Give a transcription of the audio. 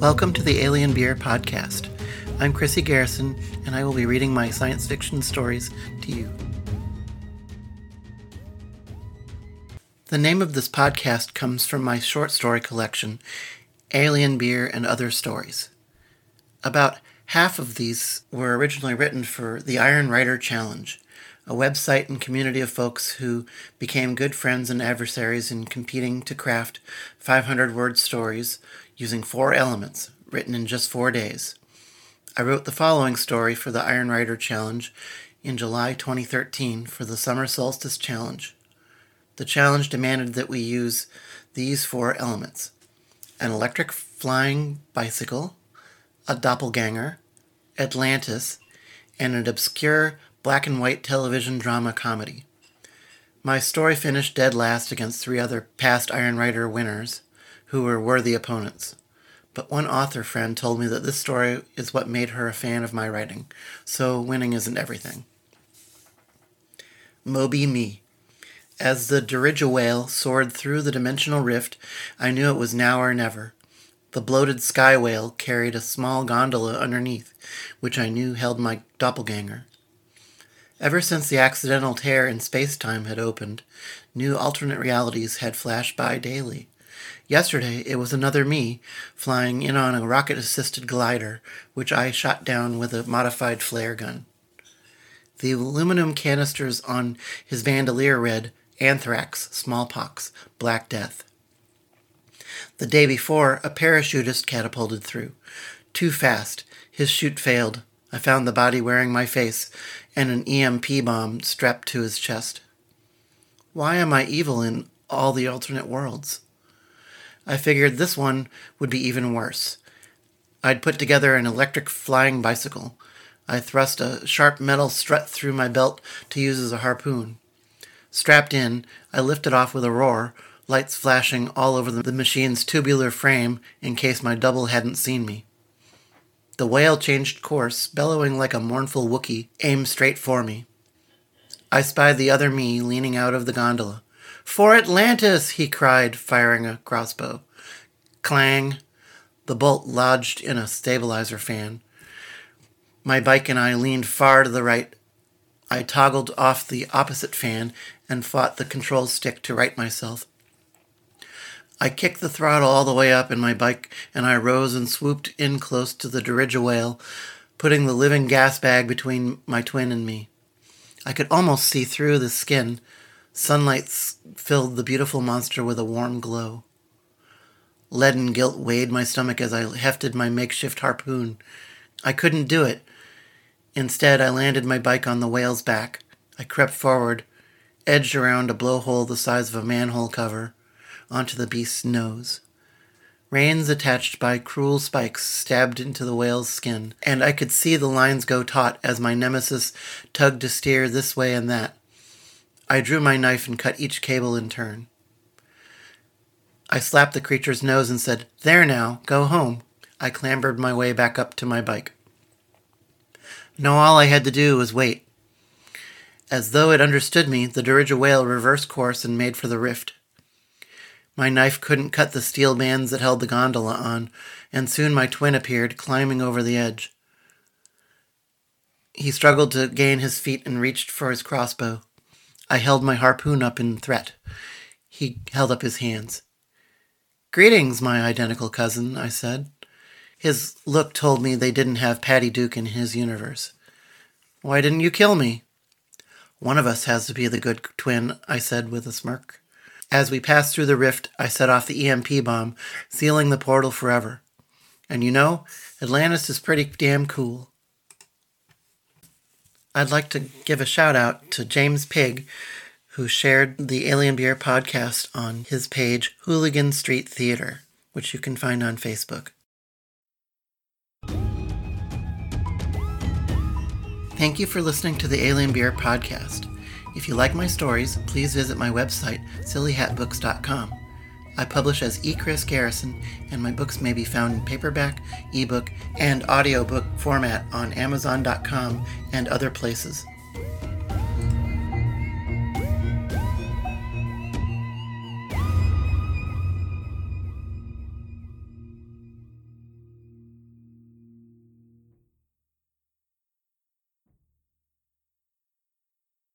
Welcome to the Alien Beer Podcast. I'm Chrissy Garrison, and I will be reading my science fiction stories to you. The name of this podcast comes from my short story collection, Alien Beer and Other Stories. About half of these were originally written for the Iron Writer Challenge, a website and community of folks who became good friends and adversaries in competing to craft 500 word stories using four elements, written in just four days. I wrote the following story for the Iron Writer Challenge in July 2013 for the Summer Solstice Challenge. The challenge demanded that we use these four elements an electric flying bicycle, a doppelganger, Atlantis, and an obscure black and white television drama comedy. My story finished dead last against three other past Iron Writer winners who were worthy opponents. But one author friend told me that this story is what made her a fan of my writing, so winning isn't everything. Moby Me. As the Dirigiwhale soared through the dimensional rift, I knew it was now or never. The bloated sky whale carried a small gondola underneath, which I knew held my doppelganger. Ever since the accidental tear in space-time had opened, new alternate realities had flashed by daily. Yesterday, it was another me flying in on a rocket assisted glider, which I shot down with a modified flare gun. The aluminum canisters on his bandolier read anthrax, smallpox, black death. The day before, a parachutist catapulted through. Too fast. His chute failed. I found the body wearing my face and an EMP bomb strapped to his chest. Why am I evil in all the alternate worlds? I figured this one would be even worse. I'd put together an electric flying bicycle. I thrust a sharp metal strut through my belt to use as a harpoon. Strapped in, I lifted off with a roar, lights flashing all over the machine's tubular frame in case my double hadn't seen me. The whale changed course, bellowing like a mournful Wookiee, aimed straight for me. I spied the other me leaning out of the gondola. For Atlantis! he cried, firing a crossbow. Clang! The bolt lodged in a stabilizer fan. My bike and I leaned far to the right. I toggled off the opposite fan and fought the control stick to right myself. I kicked the throttle all the way up in my bike, and I rose and swooped in close to the Dirigiwhale, putting the living gas bag between my twin and me. I could almost see through the skin, Sunlight filled the beautiful monster with a warm glow. Leaden guilt weighed my stomach as I hefted my makeshift harpoon. I couldn't do it. Instead, I landed my bike on the whale's back. I crept forward, edged around a blowhole the size of a manhole cover, onto the beast's nose. Reins attached by cruel spikes stabbed into the whale's skin, and I could see the lines go taut as my nemesis tugged to steer this way and that. I drew my knife and cut each cable in turn. I slapped the creature's nose and said, There now, go home. I clambered my way back up to my bike. Now all I had to do was wait. As though it understood me, the Dirigiwhale reversed course and made for the rift. My knife couldn't cut the steel bands that held the gondola on, and soon my twin appeared, climbing over the edge. He struggled to gain his feet and reached for his crossbow. I held my harpoon up in threat. He held up his hands. Greetings, my identical cousin, I said. His look told me they didn't have Patty Duke in his universe. Why didn't you kill me? One of us has to be the good twin, I said with a smirk. As we passed through the rift, I set off the EMP bomb, sealing the portal forever. And you know, Atlantis is pretty damn cool. I'd like to give a shout out to James Pig, who shared the Alien Beer podcast on his page, Hooligan Street Theater, which you can find on Facebook. Thank you for listening to the Alien Beer podcast. If you like my stories, please visit my website, sillyhatbooks.com. I publish as E. Chris Garrison, and my books may be found in paperback, ebook, and audiobook format on Amazon.com and other places.